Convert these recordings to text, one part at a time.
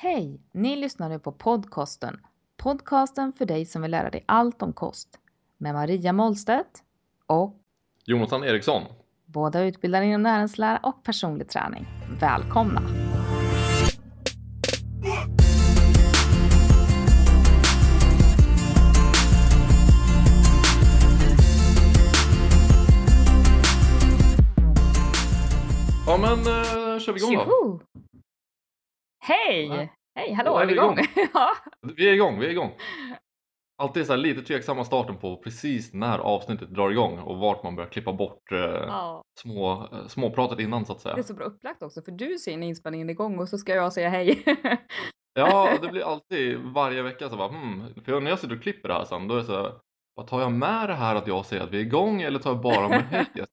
Hej! Ni lyssnar nu på podcasten. Podcasten för dig som vill lära dig allt om kost. Med Maria Målstedt och Jonathan Eriksson. båda utbildade inom näringslära och personlig träning. Välkomna! Ja men uh, kör vi igång då. Tjoho! Hej! Va? Hej, hallå, Då är vi igång? ja. Vi är igång, vi är igång. Alltid så här lite tveksamma starten på precis när avsnittet drar igång och vart man börjar klippa bort eh, ja. små, eh, småpratet innan så att Det är säga. så bra upplagt också, för du ser inspelningen igång och så ska jag säga hej. Ja, det blir alltid varje vecka så bara hmm. För när jag sitter och klipper det här sen då är det så här, vad tar jag med det här att jag säger att vi är igång eller tar jag bara med hejet?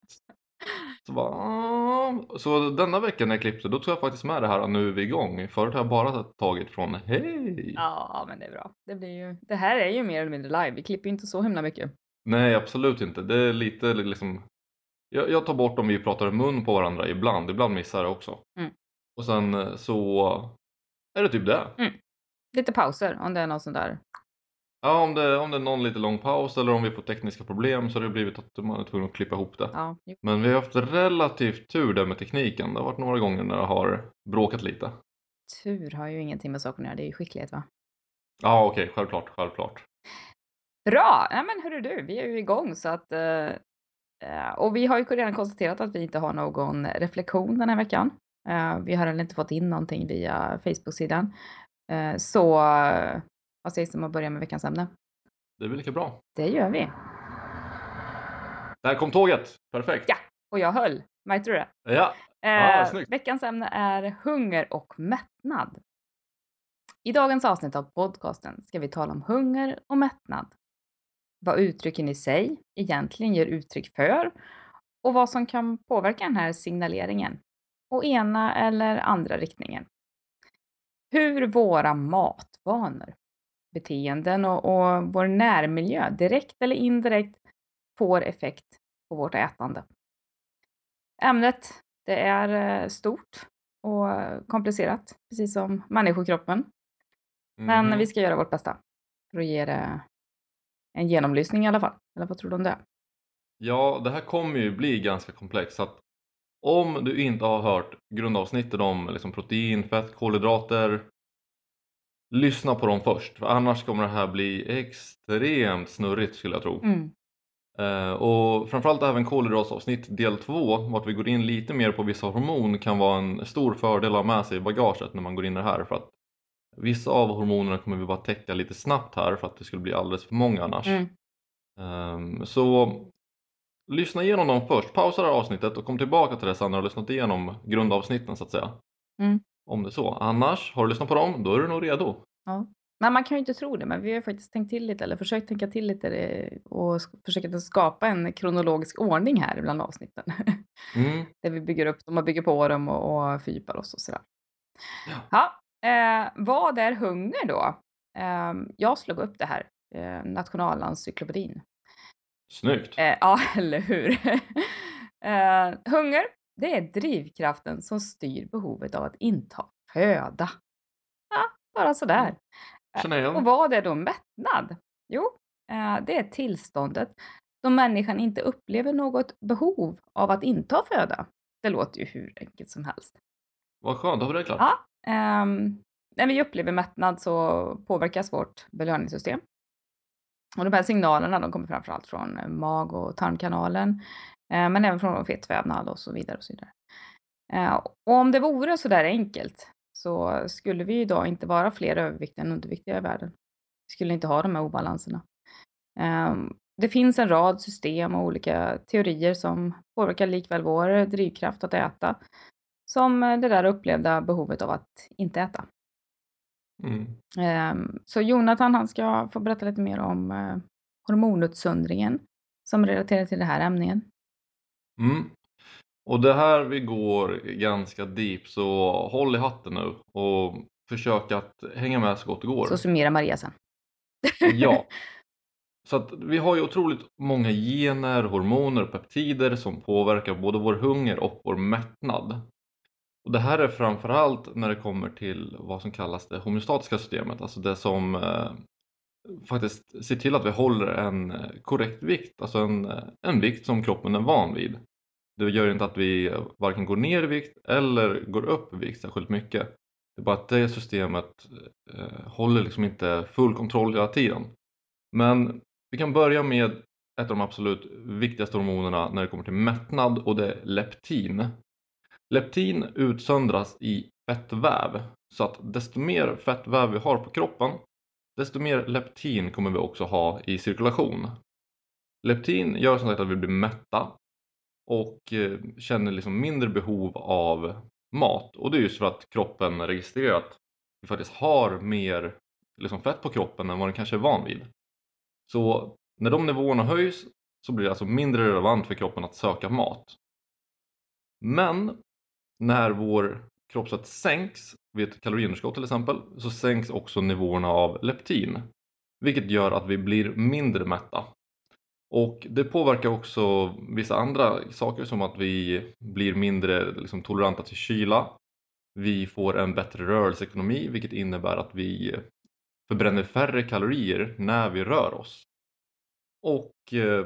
Så, bara, "Ah." så denna veckan när jag klippte då tog jag faktiskt med det här nu är vi igång. Förut har jag bara tagit från hej. ja, men det är bra. Det, blir ju... det här är ju mer eller mindre live. Vi klipper ju inte så himla mycket. Nej, absolut inte. Det är lite liksom... Jag, jag tar bort om vi pratar i mun på varandra ibland. Ibland missar jag också. Mm. Och sen eh, så är det typ det. Lite pauser om det är något sånt där. Ja, om det, om det är någon lite lång paus eller om vi får tekniska problem så har det blivit att man är tvungen att klippa ihop det. Ja, jo. Men vi har haft relativt tur där med tekniken. Det har varit några gånger när det har bråkat lite. Tur har ju ingenting med saken att göra. Det är ju skicklighet va? Ja, okej, självklart, självklart. Bra! Nej men hörru du, vi är ju igång så att... eh, eh, och vi har ju redan konstaterat att vi inte har någon reflektion den här veckan. Eh, vi har heller inte fått in någonting via Facebook-sidan. Eh, så vad sägs om att börja med veckans ämne? Det blir lika bra. Det gör vi. Där kom tåget! Perfekt! Ja. Och jag höll. Märkte du det? Ja, Eh, snyggt. veckans ämne är hunger och mättnad. I dagens avsnitt av podcasten ska vi tala om hunger och mättnad. Vad uttrycken i sig egentligen ger uttryck för och vad som kan påverka den här signaleringen och ena eller andra riktningen. Hur våra matvanor, beteenden och, och vår närmiljö direkt eller indirekt får effekt på vårt ätande. Ämnet det är eh, stort och komplicerat, precis som människokroppen. Men Mhm. vi ska göra vårt bästa för att ge det en genomlysning i alla fall. Eller vad tror du om det? Ja, det här kommer ju bli ganska komplext. Så att om du inte har hört grundavsnittet om liksom protein, fett, kolhydrater lyssna på dem först. För annars kommer det här bli extremt snurrigt skulle jag tro. Mm. Eh, och framförallt även kolhydratsavsnitt del 2, vart vi går in lite mer på vissa hormon kan vara en stor fördel att ha med sig i bagaget när man går in i det här. För att vissa av hormonerna kommer vi bara täcka lite snabbt här för att det skulle bli alldeles för många annars. Mm. Ehm, så lyssna igenom dem först, pausa det här avsnittet och kom tillbaka till det sen när du har lyssnat igenom grundavsnitten så att säga. Mm. Om det är så. Annars, har du lyssnat på dem, då är du nog redo. Ja. Men man kan ju inte tro det, men vi har faktiskt tänkt till lite, eller försökt tänka till lite eh, och försökt skapa en kronologisk ordning här bland avsnitten. Mm. Där vi bygger upp dem och bygger på dem och, och fördjupar oss och sådär. Ja. Ja, eh, vad är hunger då? Eh, jag slog upp det här, eh, Nationalencyklopedin. Snyggt! Eh, ja, eller hur? eh, hunger, det är drivkraften som styr behovet av att inta föda. Ja, bara sådär. Känner Och igen. vad är då mättnad? Jo, eh, det är tillståndet då människan inte upplever något behov av att inta föda. Det låter ju hur enkelt som helst. Vad skönt, då var det klart. Ja, ehm, när vi upplever mättnad så påverkas vårt belöningssystem. Och de här signalerna de kommer framförallt från eh, mag och tarmkanalen, eh, men även från fettvävnad och så vidare. Och så vidare. Eh, och om det vore så där enkelt så skulle vi idag inte vara fler överviktiga än underviktiga i världen. Vi skulle inte ha de här obalanserna. Ehm, det finns en rad system och olika teorier som påverkar likväl vår drivkraft att äta som eh, det där upplevda behovet av att inte äta. Mm. Ehm, Så Jonathan han ska få berätta lite mer om eh, hormonutsöndringen som relaterar till det här ämningen. Mm. Och det här vi går ganska deep så håll i hatten nu och försök att hänga med så gott det går. Så summerar Maria sen. Ja. Så att vi har ju otroligt många gener, hormoner och peptider som påverkar både vår hunger och vår mättnad. Och det här är framförallt när det kommer till vad som kallas det homeostatiska systemet, alltså det som eh, faktiskt ser till att vi håller en eh, korrekt vikt, alltså en, eh, en vikt som kroppen är van vid. Det gör inte att vi eh, varken går ner i vikt eller går upp i vikt särskilt mycket. Det är bara att det systemet eh, håller liksom inte full kontroll hela tiden. Men vi kan börja med ett av de absolut viktigaste hormonerna när det kommer till mättnad och det är leptin. Leptin utsöndras i fettväv så att desto mer fettväv vi har på kroppen desto mer leptin kommer vi också ha i cirkulation. Leptin gör som sagt att vi blir mätta och eh, känner liksom mindre behov av mat och det är just för att kroppen registrerar att vi faktiskt har mer liksom fett på kroppen än vad den kanske är van vid. Så när de nivåerna höjs så blir det alltså mindre relevant för kroppen att söka mat. Men när vår kroppsfett sänks vid ett kaloriunderskott till exempel så sänks också nivåerna av leptin vilket gör att vi blir mindre mätta. Och det påverkar också vissa andra saker som att vi blir mindre liksom, toleranta till kyla. Vi får en bättre rörelseekonomi vilket innebär att vi förbränner färre kalorier när vi rör oss. Och eh,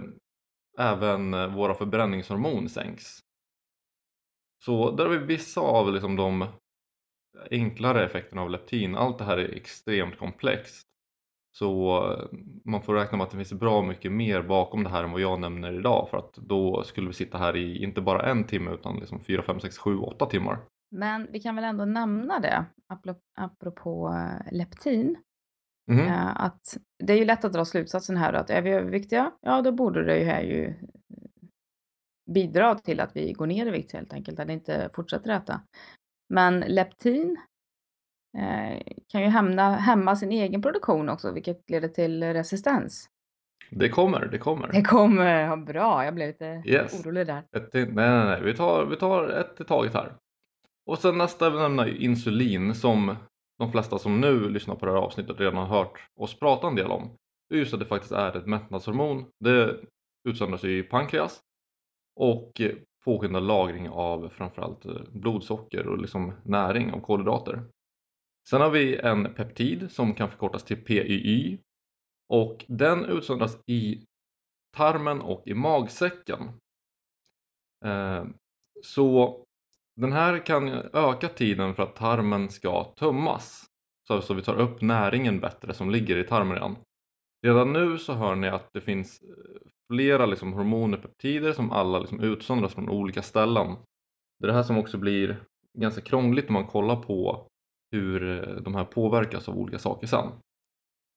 även våra förbränningshormon sänks. Så där har vi vissa av liksom de enklare effekterna av leptin. Allt det här är extremt komplext. Så eh, man får räkna med att det finns bra mycket mer bakom det här än vad jag nämner idag för att då skulle vi sitta här i inte bara en timme utan liksom 4, 5, 6, 7, 8 timmar. Men vi kan väl ändå nämna det, apropå eh, leptin. Mm. Att det är ju lätt att dra slutsatsen här att är vi överviktiga, ja då borde det här ju bidra till att vi går ner i vikt helt enkelt, eller inte fortsätter äta. Men leptin eh, kan ju hämna, hämma sin egen produktion också, vilket leder till resistens. Det kommer, det kommer. Det kommer, ja, bra, jag blev lite Yes. orolig där. Ett, nej, nej, nej. Vi tar, vi tar ett i taget här. Och sen nästa vi nämner ju insulin som de flesta som nu lyssnar på det här avsnittet redan har hört oss prata en del om. Det är just att det faktiskt är ett mättnadshormon. Det utsöndras i pankreas och eh, påskynda lagring av framförallt eh, blodsocker och liksom näring av kolhydrater. Sen har vi en peptid som kan förkortas till PYY och den utsöndras i tarmen och i magsäcken. Eh, så den här kan öka tiden för att tarmen ska tömmas så vi tar upp näringen bättre som ligger i tarmen redan. Redan nu så hör ni att det finns eh, flera liksom hormoner peptider som alla liksom utsöndras från olika ställen. Det är det här som också blir ganska krångligt när man kollar på hur eh, de här påverkas av olika saker sen.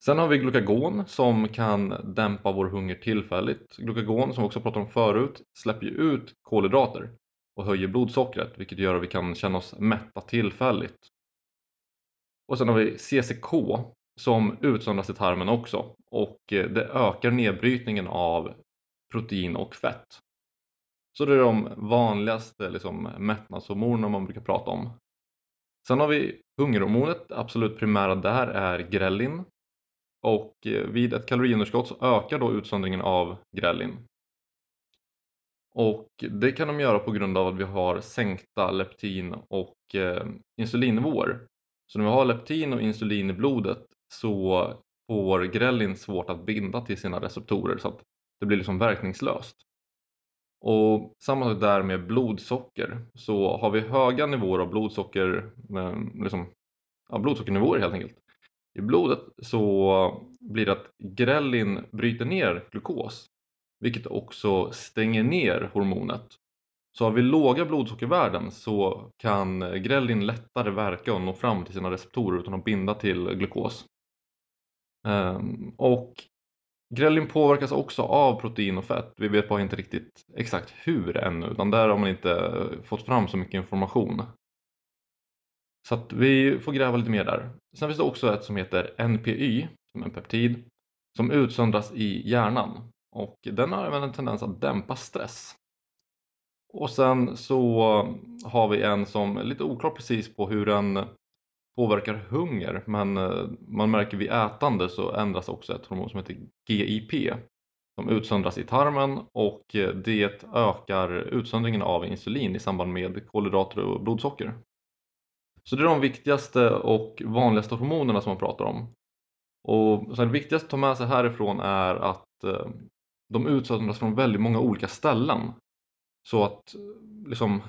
Sen har vi glukagon som kan dämpa vår hunger tillfälligt. Glukagon som vi också pratade om förut släpper ju ut kolhydrater och höjer blodsockret vilket gör att vi kan känna oss mätta tillfälligt. Och sen har vi CCK som utsöndras i tarmen också och eh, det ökar nedbrytningen av protein och fett. Så det är de vanligaste liksom, mättnadshormonerna man brukar prata om. Sen har vi hungerhormonet, absolut primära där är grelin och eh, vid ett kaloriunderskott så ökar då utsöndringen av grelin. Och det kan de göra på grund av att vi har sänkta leptin och eh, insulinnivåer. Så när vi har leptin och insulin i blodet så får grelin svårt att binda till sina receptorer så att det blir liksom verkningslöst. Och samma sak där med blodsocker. Så har vi höga nivåer av blodsocker, eh, liksom, ja, blodsockernivåer helt enkelt, i blodet så blir det att grelin bryter ner glukos vilket också stänger ner hormonet. Så har vi låga blodsockervärden så kan grelin lättare verka och nå fram till sina receptorer utan att binda till glukos. Ehm, och grelin påverkas också av protein och fett. Vi vet bara inte riktigt exakt hur ännu utan där har man inte fått fram så mycket information. Så att vi får gräva lite mer där. Sen finns det också ett som heter NPY, som är en peptid, som utsöndras i hjärnan och den har även en tendens att dämpa stress. Och sen så har vi en som är lite oklar precis på hur den påverkar hunger men eh, man märker vid ätande så ändras också ett hormon som heter GIP som utsöndras i tarmen och eh, det ökar utsöndringen av insulin i samband med kolhydrater och blodsocker. Så det är de viktigaste och vanligaste hormonerna som man pratar om. Och så det viktigaste att ta med sig härifrån är att eh, de utsöndras från väldigt många olika ställen. Så att liksom,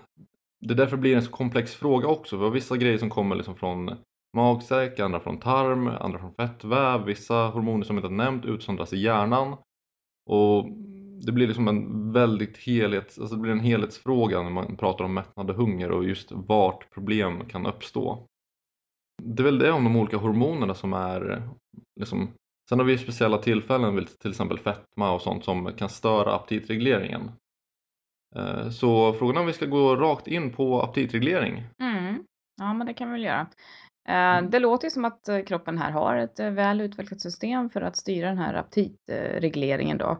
det därför blir en så komplex fråga också. Vi har vissa grejer som kommer liksom från magsäck, andra från tarm, andra från fettväv. Vissa hormoner som vi inte nämnt utsöndras i hjärnan. Och det blir liksom en väldigt helhets, alltså det blir en helhetsfråga när man pratar om mättnad och hunger och just vart problem kan uppstå. Det är väl det om de olika hormonerna som är liksom, Sen har vi speciella tillfällen, till exempel fetma och sånt som kan störa aptitregleringen. Eh, så frågan är om vi ska gå rakt in på aptitreglering. Mm. Ja, men det kan vi väl göra. Eh, mm. Det låter som att eh, kroppen här har ett väl utvecklat system för att styra den här aptitregleringen då.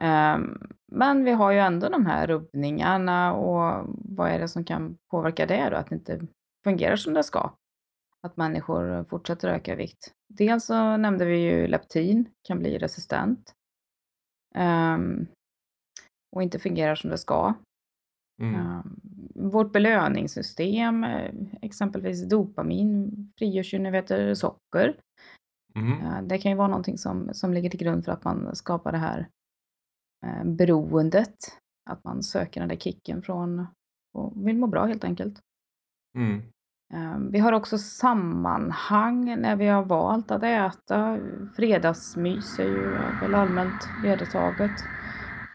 Ehm, men vi har ju ändå de här rubbningarna och vad är det som kan påverka det då? Att det inte fungerar som det ska? Att människor fortsätter öka vikt. Dels så nämnde vi ju leptin kan bli resistent. Och inte fungerar som det ska. Mm. Um, vårt belöningssystem, eh, exempelvis dopamin, frigörs ju när vi äter socker. Mm. Uh, det kan ju vara någonting som, som ligger till grund för att man skapar det här uh, beroendet. Att man söker den där kicken från och vill må bra helt enkelt. Mm. Ehm, vi har också sammanhang när vi har valt att äta. Fredagsmys är ju väl allmänt vedertaget.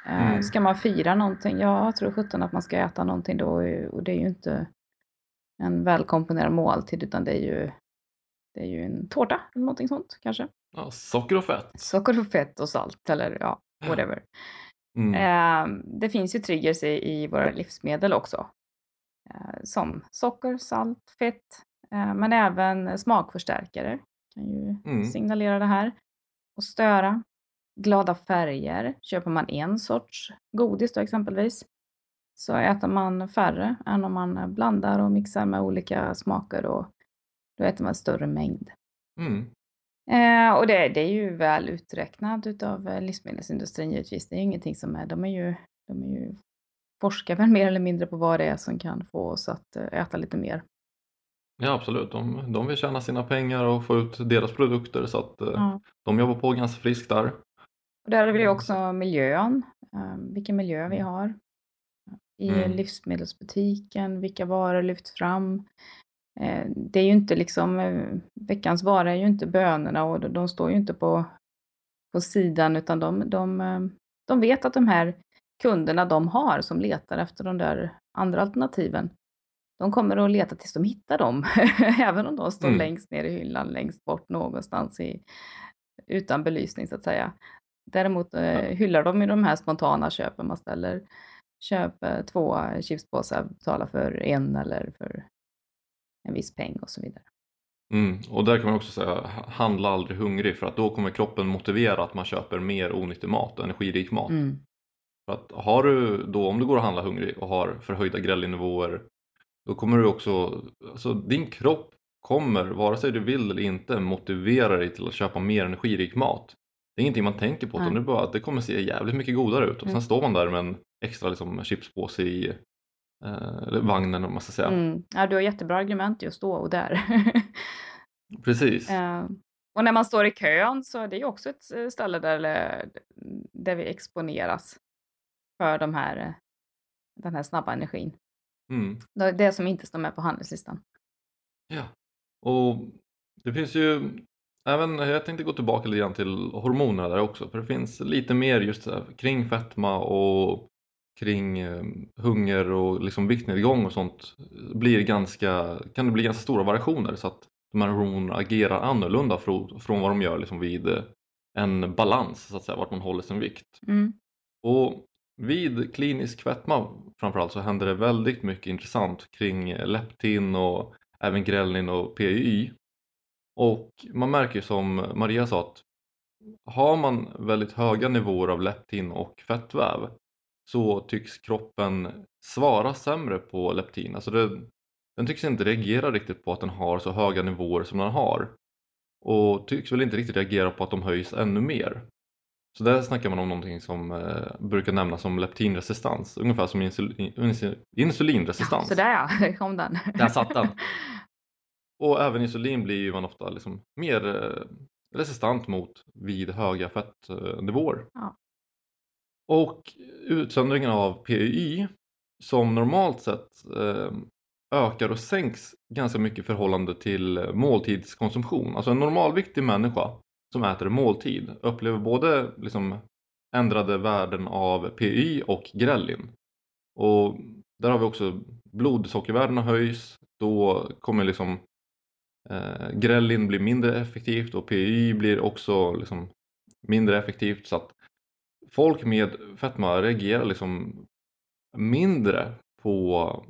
Ehm, mm. Ska man fira någonting, ja, jag tror sjutton att man ska äta någonting då och det är ju inte en välkomponerad måltid utan det är ju, det är ju en tårta eller någonting sånt kanske. Ja, socker och fett. Socker och fett och salt eller ja, whatever. Mm. Eh, det finns ju triggers i, i våra livsmedel också. Eh, som socker, salt, fett, eh, men även smakförstärkare kan ju mm. signalera det här och störa. Glada färger, köper man en sorts godis då exempelvis så äter man färre än om man blandar och mixar med olika smaker och då äter man större mängd. Mm. Eh, och det, det, är ju väl uträknat utav livsmedelsindustrin givetvis. Det är ingenting som är, de är ju, de är ju forskar väl mer eller mindre på vad det är som kan få oss att eh, äta lite mer. Ja absolut, de, de vill tjäna sina pengar och få ut deras produkter så att eh, ja. de jobbar på ganska friskt där. Och där är det också miljön, eh, vilken miljö vi har. I mm. livsmedelsbutiken, vilka varor lyfts fram. Det är ju inte liksom, veckans vara är ju inte bönorna och de står ju inte på, på sidan utan de, de, de vet att de här kunderna de har som letar efter de där andra alternativen, de kommer att leta tills de hittar dem, även om de står mm. längst ner i hyllan, längst bort någonstans i, utan belysning så att säga. Däremot eh, hyllar de ju de här spontana köpen man ställer. Köp eh, två chipspåsar, betala för en eller för en viss peng och så vidare. Mm. Och där kan man också säga, handla aldrig hungrig för att då kommer kroppen motivera att man köper mer onyttig mat, energirik mat. Mm. För att har du då, om du går och handlar hungrig och har förhöjda grellinnivåer då kommer du också, alltså din kropp kommer, vare sig du vill eller inte, motivera dig till att köpa mer energirik mat. Det är ingenting man tänker på, utan det, är bara, att det kommer se jävligt mycket godare ut och mm. sen står man där med en extra liksom, chipspåse i eh, vagnen om man ska säga. Mm. Ja, du har jättebra argument just då och där. Precis. Uh, och när man står i kön så är det ju också ett eh, ställe där, där vi exponeras för de här, den här snabba energin. Mm. Det som inte står med på handelslistan. Ja, och det finns ju även, jag tänkte gå tillbaka lite grann till hormonerna där också, för det finns lite mer just kring fetma och kring eh, hunger och liksom viktnedgång och sånt blir ganska, kan det bli ganska stora variationer så att de här hormonerna agerar annorlunda från, från vad de gör liksom vid en balans, så att säga, vart man håller sin vikt. Mm. Och vid klinisk fetma framförallt så händer det väldigt mycket intressant kring leptin och även grelin och PY. Och man märker som Maria sa att har man väldigt höga nivåer av leptin och fettväv så tycks kroppen svara sämre på leptin. Alltså det, den tycks inte reagera riktigt på att den har så höga nivåer som den har och tycks väl inte riktigt reagera på att de höjs ännu mer. Så där snackar man om någonting som eh, brukar nämnas som leptinresistans, ungefär som insul insulinresistans. Ja, sådär ja, kom den. Där satt den. Och även insulin blir ju man ofta liksom mer eh, resistent mot vid höga fettnivåer. Ja. Och utsöndringen av PY som normalt sett eh, ökar och sänks ganska mycket i förhållande till måltidskonsumtion. Alltså en normalviktig människa som äter måltid upplever både liksom ändrade värden av PY och grellin. Och där har vi också blodsockervärdena höjs, då kommer liksom eh, grellin bli mindre effektivt och PY blir också liksom mindre effektivt så att folk med fetma reagerar liksom mindre på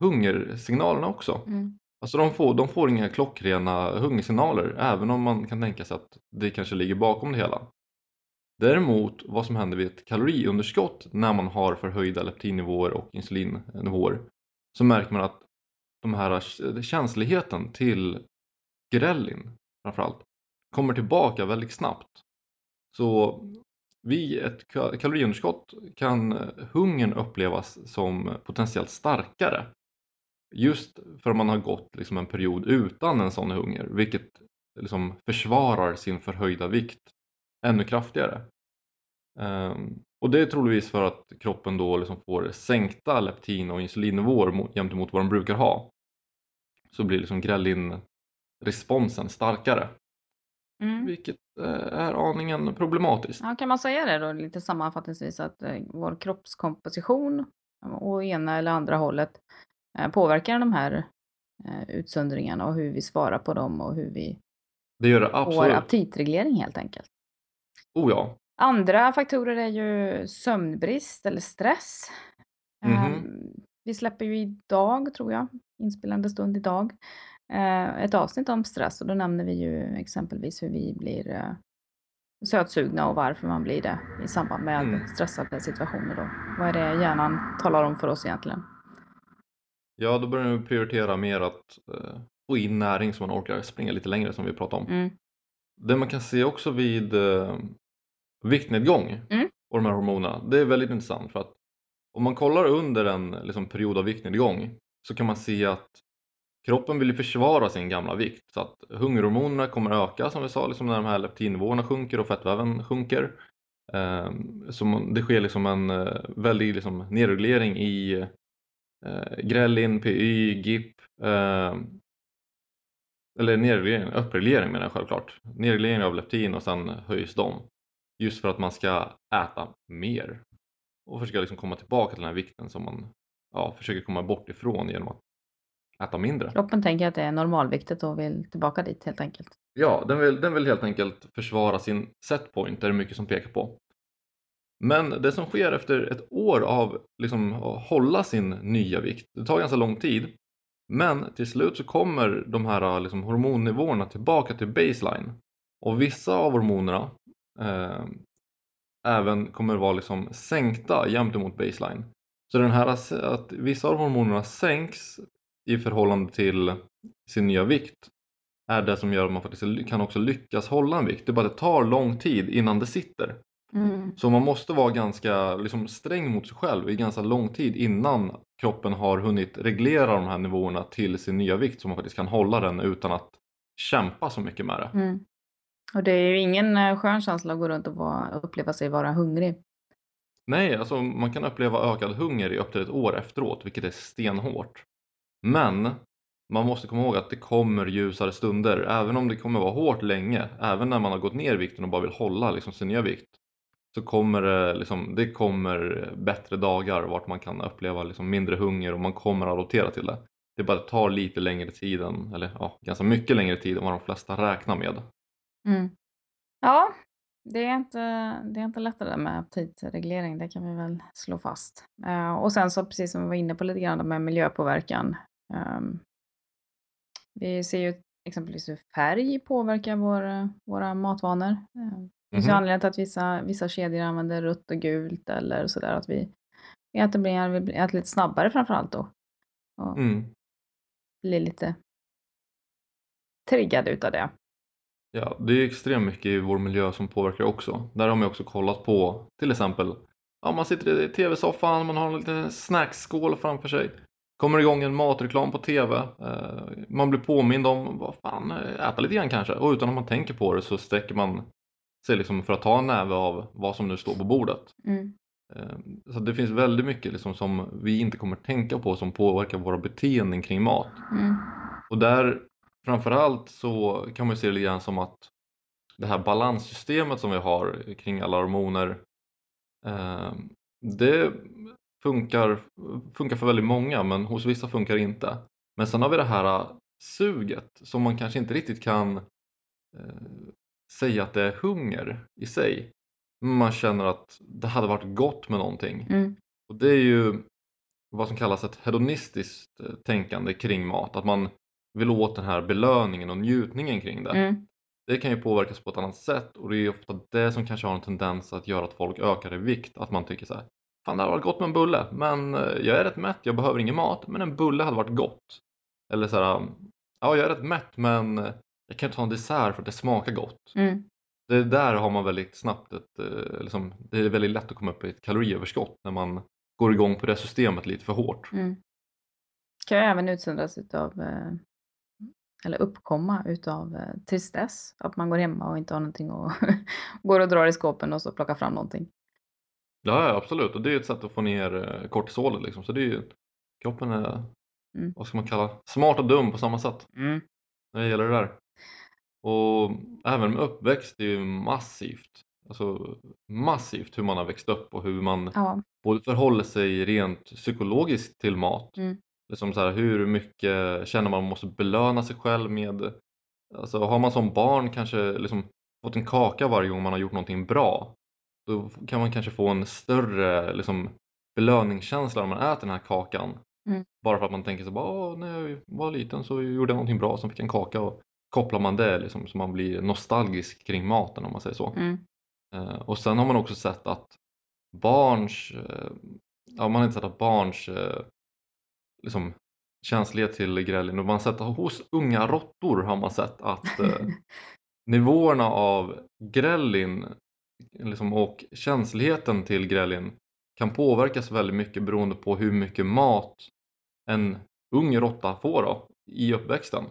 hungersignalerna också. Mm. Alltså de får, de får inga klockrena hungersignaler även om man kan tänka sig att det kanske ligger bakom det hela. Däremot vad som händer vid ett kaloriunderskott när man har förhöjda leptinnivåer och insulinnivåer så märker man att de här eh, känsligheten till grellin framförallt kommer tillbaka väldigt snabbt. Så vid ett kaloriunderskott kan eh, hungern upplevas som potentiellt starkare just för att man har gått liksom en period utan en sån hunger vilket liksom försvarar sin förhöjda vikt ännu kraftigare. Um, och det är troligtvis för att kroppen då liksom får sänkta leptin och insulinnivåer gentemot vad de brukar ha. Så blir liksom grelin-responsen starkare. Mm. Vilket eh, är aningen problematiskt. Ja, kan man säga det då lite sammanfattningsvis att eh, vår kroppskomposition och ena eller andra hållet eh, påverkar de här utsöndringarna och hur vi svarar på dem och hur vi det gör det absolut. får aptitreglering helt enkelt. Oh ja. Andra faktorer är ju sömnbrist eller stress. Mm -hmm. Vi släpper ju idag, tror jag, inspelande stund idag, eh, ett avsnitt om stress och då nämner vi ju exempelvis hur vi blir eh, sötsugna och varför man blir det i samband med mm. stressade situationer. Då. Vad är det hjärnan talar om för oss egentligen? Ja, då börjar vi prioritera mer att eh, få in näring så man orkar springa lite längre som vi pratade om. Mm. Det man kan se också vid eh, viktnedgång mm. och de här hormonerna, det är väldigt intressant för att om man kollar under en liksom, period av viktnedgång så kan man se att kroppen vill försvara sin gamla vikt så att hungerhormonerna kommer öka som vi sa liksom när de här leptinnivåerna sjunker och fettväven sjunker. Eh, så det sker liksom en eh, väldig liksom, nedreglering i eh, grelin, PY, GIP eh, eller nedreglering, uppreglering menar jag självklart. Nedreglering av leptin och sen höjs de. Just för att man ska äta mer och försöka liksom komma tillbaka till den här vikten som man ja, försöker komma bort ifrån genom att äta mindre. Kroppen tänker att det är normalviktet och vill tillbaka dit helt enkelt. Ja, den vill, den vill helt enkelt försvara sin setpoint, det är det mycket som pekar på. Men det som sker efter ett år av liksom, att hålla sin nya vikt, det tar ganska lång tid, men till slut så kommer de här liksom, hormonnivåerna tillbaka till baseline. Och vissa av hormonerna eh, även kommer vara liksom sänkta jämt emot baseline. Så den här att vissa av hormonerna sänks i förhållande till sin nya vikt är det som gör att man faktiskt kan också lyckas hålla en vikt. Det är bara det tar lång tid innan det sitter. Mm. Så man måste vara ganska liksom, sträng mot sig själv i ganska lång tid innan kroppen har hunnit reglera de här nivåerna till sin nya vikt så man faktiskt kan hålla den utan att kämpa så mycket med det. Mm. Och det är ju ingen eh, skön känsla att gå runt och vara, uppleva sig vara hungrig. Nej, alltså man kan uppleva ökad hunger i upp till ett år efteråt, vilket är stenhårt. Men man måste komma ihåg att det kommer ljusare stunder, även om det kommer vara hårt länge, även när man har gått ner i vikten och bara vill hålla liksom, sin nya vikt. Så kommer det, liksom, det kommer bättre dagar vart man kan uppleva liksom, mindre hunger och man kommer att rotera till det. Det bara tar lite längre tid, än, eller ja, ganska mycket längre tid än vad de flesta räknar med. Mm. Ja, det är, inte, det är inte lätt det där med aptitreglering, det kan vi väl slå fast. Uh, och sen så precis som vi var inne på lite grann med miljöpåverkan. Um, vi ser ju exempelvis hur färg påverkar vår, våra matvanor. Uh, det finns ju mm-hmm. anledning till att vissa, vissa kedjor använder rött och gult eller sådär. Att vi, vi äter, vi äter lite snabbare framförallt då. Och mm. blir lite triggade utav det. Ja, det är extremt mycket i vår miljö som påverkar också. Där har man också kollat på till exempel Ja, man sitter i tv-soffan, man har en liten snacksskål framför sig. kommer igång en matreklam på TV. Eh, man blir påmind om, vad fan, äta lite grann kanske. Och utan att man tänker på det så sträcker man sig liksom för att ta en näve av vad som nu står på bordet. Mm. Eh, Så det finns väldigt mycket liksom som vi inte kommer tänka på som påverkar våra beteenden kring mat. Mm. Och där framförallt så kan man se det lite grann som att det här balanssystemet som vi har kring alla hormoner eh, det funkar, funkar för väldigt många men hos vissa funkar det inte. Men sen har vi det här suget som man kanske inte riktigt kan eh, säga att det är hunger i sig. Man känner att det hade varit gott med någonting. Mm. Och det är ju vad som kallas ett hedonistiskt eh, tänkande kring mat. Att man vill åt den här belöningen och njutningen kring det. Mm. Det kan ju påverkas på ett annat sätt och det är ofta det som kanske har en tendens att göra att folk ökar i vikt. Att man tycker så här, fan det hade varit gott med en bulle men eh, jag är rätt mätt, jag behöver ingen mat men en bulle hade varit gott. Eller så här, ja jag är rätt mätt men eh, jag kan ha en dessert för att det smakar gott. Mm. Det där har man väldigt snabbt ett, eh, liksom, det är väldigt lätt att komma upp i ett kaloriöverskott när man går igång på det systemet lite för hårt. Mm. Kan ju även utsöndras utav eller uppkomma utav eh, tristess. Att man går hemma och inte har någonting och går och drar i skåpen och så plockar fram någonting. Ja, ja absolut och det är ett sätt att få ner eh, kortisolet liksom. Så det är ju, kroppen är, Mm. vad ska man kalla, smart och dum på samma sätt Mm. när det gäller det där. Och även med uppväxt är ju massivt, alltså massivt hur man har växt upp och hur man Ja. både förhåller sig rent psykologiskt till mat. Mm. Liksom så här, hur mycket känner man måste belöna sig själv med. Alltså har man som barn kanske liksom fått en kaka varje gång man har gjort någonting bra. Då kan man kanske få en större liksom, belöningskänsla när man äter den här kakan. Mm. Bara för att man tänker så bara, när jag var liten så gjorde jag någonting bra som fick en kaka. Och kopplar man det liksom, så man blir nostalgisk kring maten om man säger så. Mm. Eh, och sen har man också sett att barns, eh, ja man har inte sett att barns eh, liksom, känslighet till grälin och man sett hos unga råttor har man sett att eh, nivåerna av grälin liksom, och känsligheten till grälin kan påverkas väldigt mycket beroende på hur mycket mat en ung råtta får då, i uppväxten.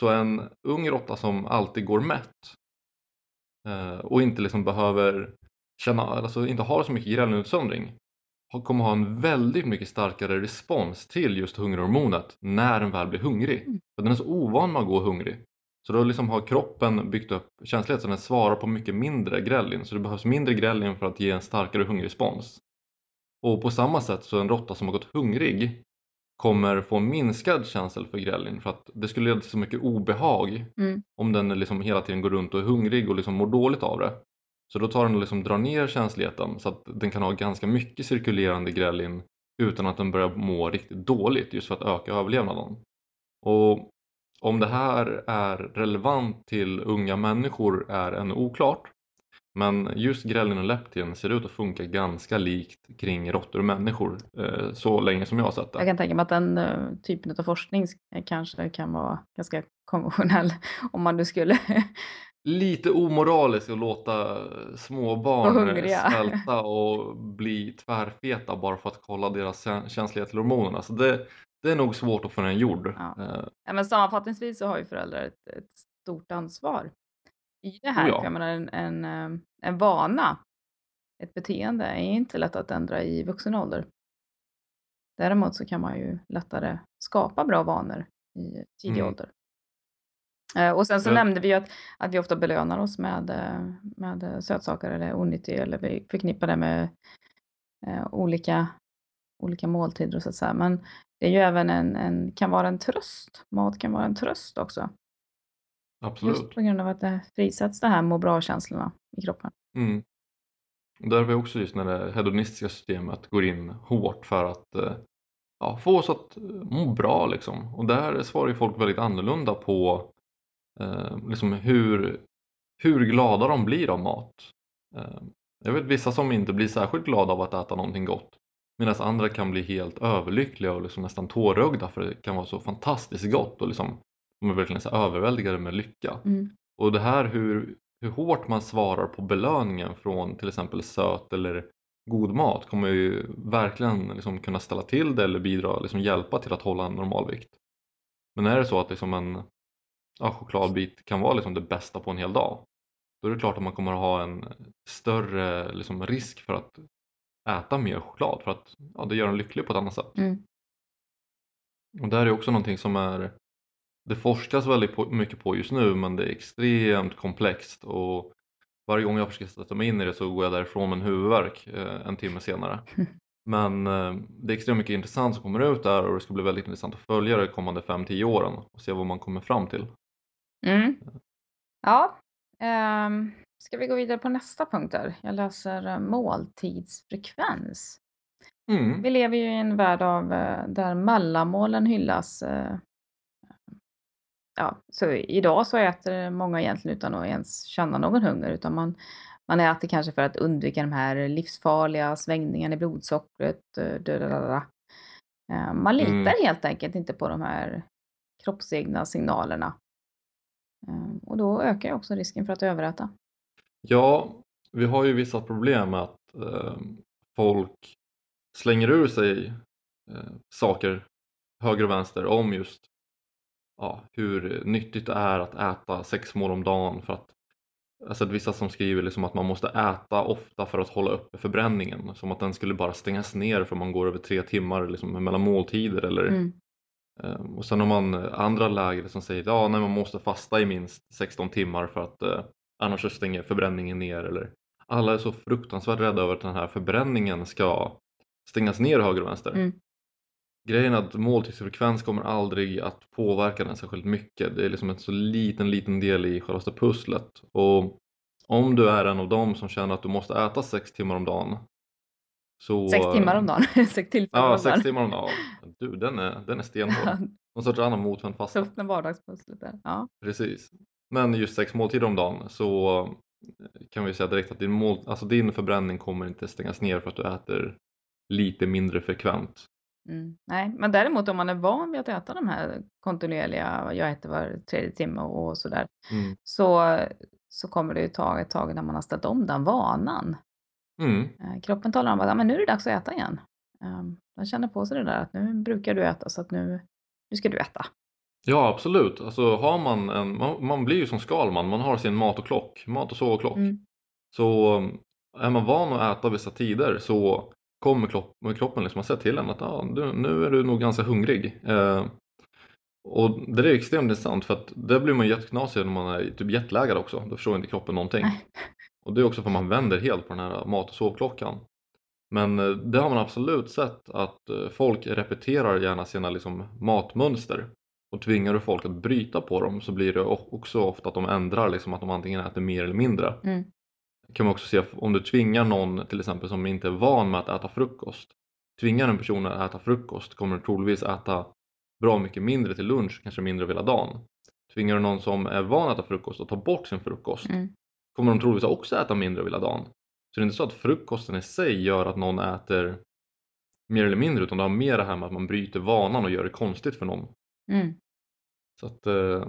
Så en ung råtta som alltid går mätt eh, och inte liksom behöver känna, alltså inte har så mycket grälinutsöndring kommer ha en väldigt mycket starkare respons till just hungerhormonet när den väl blir hungrig. Mm. För den är så ovan med att gå hungrig. Så då liksom har kroppen byggt upp känslighet så den svarar på mycket mindre grälin. Så det behövs mindre grälin för att ge en starkare hungrespons. Och på samma sätt så en råtta som har gått hungrig kommer få minskad känsel för grälin för att det skulle leda till så mycket obehag Mm. om den liksom hela tiden går runt och är hungrig och liksom mår dåligt av det. Så då tar den och liksom drar ner känsligheten så att den kan ha ganska mycket cirkulerande grälin utan att den börjar må riktigt dåligt just för att öka överlevnaden. Och om det här är relevant till unga människor är ännu oklart. Men just grälin och leptin ser ut att funka ganska likt kring råttor och människor eh, så länge som jag har sett det. Jag kan tänka mig att den eh, typen av forskning kanske kan vara ganska konventionell om man nu skulle lite omoraliskt att låta små Vara barn hungriga. svälta och bli tvärfeta bara för att kolla deras kä- känslighet till hormonerna. Så det, det är nog svårt att få den gjord. Ja. Eh, Ja, men sammanfattningsvis så har ju föräldrar ett, ett stort ansvar i det här. Oh ja. Jag menar, en, en, eh, en vana, ett beteende är inte lätt att ändra i vuxen ålder. Däremot så kan man ju lättare skapa bra vanor i tidig Mm. ålder. Eh, Och sen så Ja. nämnde vi ju att, att vi ofta belönar oss med, eh, med sötsaker eller onyttig eller vi förknippar det med eh, olika, olika måltider och så att säga. Men det är ju även en, en, kan vara en tröst. Mat kan vara en tröst också. absolut. Just på grund av att det frisätts det här må bra-känslorna i kroppen. Mm. Där har vi också just när det hedonistiska systemet går in hårt för att eh, ja, få oss att må bra liksom. Och där svarar ju folk väldigt annorlunda på eh, liksom hur, hur glada de blir av mat. Eh, jag vet vissa som inte blir särskilt glada av att äta någonting gott. Medan andra kan bli helt överlyckliga och liksom nästan tårögda för det kan vara så fantastiskt gott och liksom de är verkligen så överväldigade med lycka. Mm. Och det här hur, hur hårt man svarar på belöningen från till exempel söt eller god mat kommer ju verkligen liksom kunna ställa till det eller bidra, liksom hjälpa till att hålla en normalvikt. Men är det så att liksom en ja, chokladbit kan vara liksom det bästa på en hel dag då är det klart att man kommer att ha en större liksom, risk för att äta mer choklad för att ja, det gör en lycklig på ett annat sätt. Mm. Och det här är också någonting som är det forskas väldigt på, mycket på just nu men det är extremt komplext och varje gång jag försöker sätta mig in i det så går jag därifrån med en huvudvärk eh, en timme senare. Men eh, det är extremt mycket intressant som kommer ut där och det ska bli väldigt intressant att följa de kommande 5-10 åren och se vad man kommer fram till. Mm. Ja, um, ska vi gå vidare på nästa punkt där? Jag läser uh, måltidsfrekvens. Mm. Vi lever ju i en värld av uh, där mellanmålen hyllas. Uh, ja, så idag så äter många egentligen utan att ens känna någon hunger utan man, man äter kanske för att undvika de här livsfarliga svängningarna i blodsockret. Dödadada. Man litar Mm. helt enkelt inte på de här kroppsegna signalerna. Ehm, Och då ökar också risken för att överäta. Ja, vi har ju vissa problem med att eh, folk slänger ur sig eh, saker höger och vänster om just ja, hur nyttigt det är att äta sex mål om dagen för att alltså att vissa som skriver liksom att man måste äta ofta för att hålla uppe förbränningen som att den skulle bara stängas ner för man går över tre timmar liksom mellan måltider eller Mm. Eh, Och sen har man andra läger som säger att ja, nej, man måste fasta i minst 16 timmar för att eh, annars så stänger förbränningen ner. Eller alla är så fruktansvärt rädda över att den här förbränningen ska stängas ner höger och vänster. Mm. Grejen är att måltidsfrekvens kommer aldrig att påverka den särskilt mycket. Det är liksom en så liten, liten del i själva pusslet. Och om du är en av dem som känner att du måste äta sex timmar om dagen. Så, Sex timmar om dagen. sex Ja, sex timmar om dagen. Du, den är, den är stenhård. Någon sorts annan motvänd fasta. Tufft med vardagspusslet där. Ja. Precis. Men just sex måltider om dagen så eh, kan vi säga direkt att din, mål, alltså din förbränning kommer inte stängas ner för att du äter lite mindre frekvent. Mm. Nej, men däremot om man är van vid att äta de här kontinuerliga, jag äter var tredje timme och sådär, Mm. så, så kommer det ju ta ett tag när man har ställt om den vanan. Mm. Eh, Kroppen talar om att men nu är det dags att äta igen. Um, den känner på sig det där att nu brukar du äta så att nu, nu ska du äta. Ja absolut, alltså har man en, man, man blir ju som Skalman, man har sin mat och klock, mat och sovklock. Mm. Så är man van att äta vissa tider så kommer kropp, kroppen liksom att säga till en att ah, du, nu är du nog ganska hungrig. Eh, och det är extremt intressant för att det blir man jätteknasig när man är typ jetlaggad också. Då förstår inte kroppen någonting. Nej. Och det är också för att man vänder helt på den här mat och sovklockan. Men eh, det har man absolut sett att eh, folk repeterar gärna sina liksom, matmönster. Och tvingar du folk att bryta på dem så blir det också ofta att de ändrar liksom, att de antingen äter mer eller mindre. Mm. kan man också se om du tvingar någon till exempel som inte är van med att äta frukost. Tvingar en person att äta frukost kommer du troligtvis äta bra mycket mindre till lunch, kanske mindre över hela dagen. Tvingar du någon som är van att äta frukost att ta bort sin frukost Mm. Kommer de troligtvis också äta mindre över hela dagen. Så det är inte så att frukosten i sig gör att någon äter mer eller mindre utan det har mer det här med att man bryter vanan och gör det konstigt för någon. Mm. Så att eh,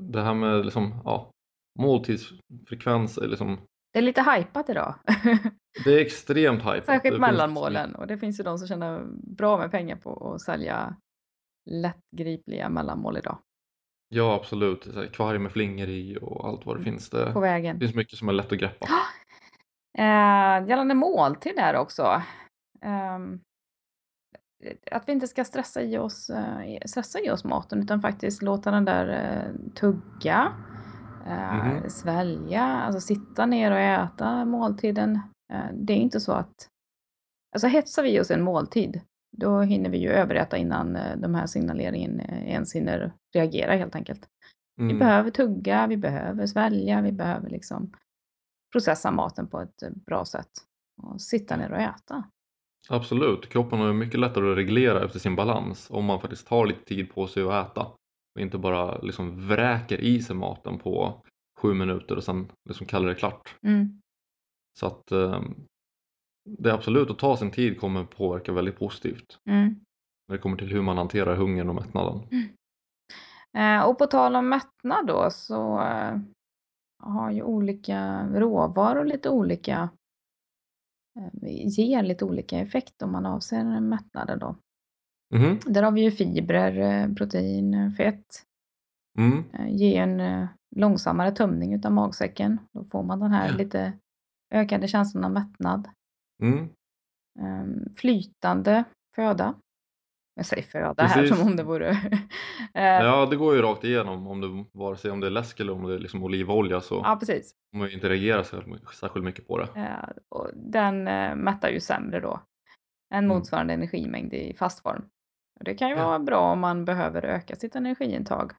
det här med liksom, ja, måltidsfrekvens är liksom, Det är lite hypat idag. det är extremt hype. Särskilt mellanmålen. Och det finns ju de som tjänar bra med pengar på att sälja lättgripliga mellanmål idag. Ja absolut, så här, kvarg med flingor i och allt vad det finns. Det, På vägen. finns mycket som är lätt att greppa. Eh, gällande måltid där också. Ehm, att vi inte ska stressa i, oss, eh, stressa i oss maten utan faktiskt låta den där eh, tugga, eh, Mhm. svälja, alltså sitta ner och äta måltiden. Eh, det är inte så att, alltså hetsar vi oss en måltid, då hinner vi ju överäta innan eh, de här signaleringen eh, ens hinner reagera helt enkelt. Vi Mm. behöver tugga, vi behöver svälja, vi behöver liksom processa maten på ett eh, bra sätt. Och sitta ner och äta. Absolut, kroppen ju mycket lättare att reglera efter sin balans om man faktiskt tar lite tid på sig att äta och inte bara liksom vräker i sig maten på sju minuter och sen liksom kallar det klart. Mm. Så att eh, det absolut att ta sin tid kommer påverka väldigt positivt Mm. när det kommer till hur man hanterar hungern och mättnaden. Eh, och på tal om mättnad då så eh, har ju olika råvaror lite olika eh, ger lite olika effekt om man avser mättnaden då. Mhm. Där har vi ju fibrer, protein, fett. Mm. Ge en långsammare tömning utav magsäcken. Då får man den här Ja. lite ökade känslan av mättnad. Mm. Ehm, Flytande föda. Jag säger föda här som om det vore... Eh, Ja, det går ju rakt igenom om det, vare sig om det är läsk eller om det är liksom olivolja så ja, precis. man inte reagera särskilt mycket- på det. Eh, och den eh, mättar ju sämre då än Mm. motsvarande energimängd i fast form. Och det kan ju Ja. vara bra om man behöver öka sitt energiintag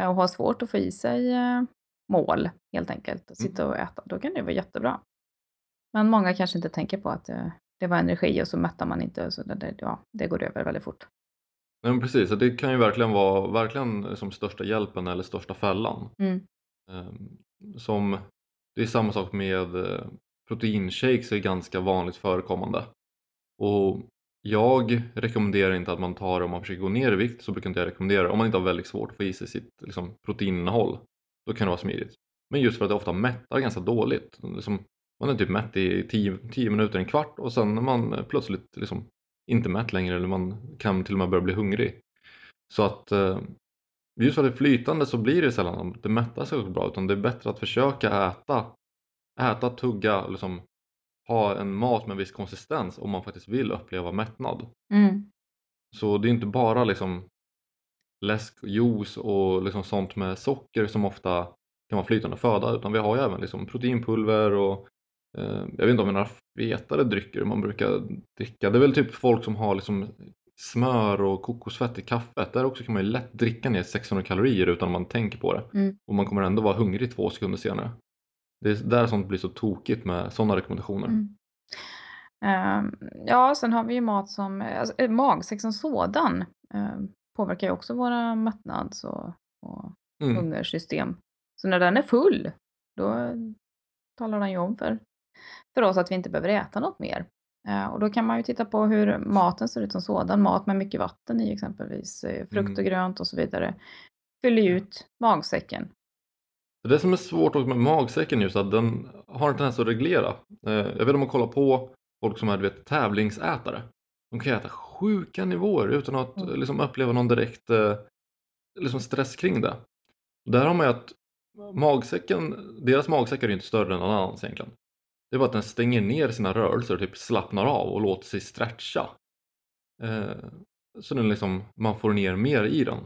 och har svårt att få i sig mål helt enkelt, att Mm. sitta och äta. Då kan det vara jättebra. Men många kanske inte tänker på att eh, det var energi och så mättar man inte. Så det, ja, det går över väldigt fort. Nej, men precis, det kan ju verkligen vara verkligen som största hjälpen eller största fällan. Mm. Ehm, Som, det är samma sak med eh, proteinshakes är ganska vanligt förekommande. Och jag rekommenderar inte att man tar det om man försöker gå ner i vikt så brukar inte jag rekommendera om man inte har väldigt svårt att få i sig sitt liksom, proteininnehåll. Då kan det vara smidigt. Men just för att det ofta mättar ganska dåligt. Liksom, man är typ mätt i 10 minuter, en kvart och sen är man plötsligt liksom inte mätt längre eller man kan till och med börja bli hungrig. Så att eh, just för att det är flytande så blir det sällan att det mättar sig bra utan det är bättre att försöka äta, äta, tugga, liksom ha en mat med viss konsistens om man faktiskt vill uppleva mättnad. Mm. Så det är inte bara liksom läsk, juice och liksom sånt med socker som ofta kan vara flytande föda utan vi har ju även liksom proteinpulver och jag vet inte om det är några fetare drycker man brukar dricka. Det är väl typ folk som har liksom smör och kokosfett i kaffet. Där också kan man ju lätt dricka ner 600 kalorier utan att man tänker på det. Mm. Och man kommer ändå vara hungrig två sekunder senare. Det är där sånt blir så tokigt med sådana rekommendationer. Mm. Ehm, ja, sen har vi ju mat som, alltså, eh, magsäck som sådan ehm, påverkar ju också våra mättnads och, och Mm. hungersystem. Så när den är full, då talar den ju om för, för oss att vi inte behöver äta något mer. Eh, och då kan man ju titta på hur maten ser ut som sådan. Mat med mycket vatten i exempelvis, eh, frukt och Mm. grönt och så vidare. Fyller ut magsäcken. Det som är svårt också med magsäcken just att den har en tendens att reglera. Eh, Jag vet om man kollar på folk som är du vet, tävlingsätare. De kan äta sjuka nivåer utan att Mm. liksom, uppleva någon direkt liksom stress kring det. Där har man ju att magsäcken, deras magsäckar är ju inte större än någon annans egentligen. Det är bara att den stänger ner sina rörelser och typ slappnar av och låter sig stretcha. Eh, så den liksom, man får ner mer i den.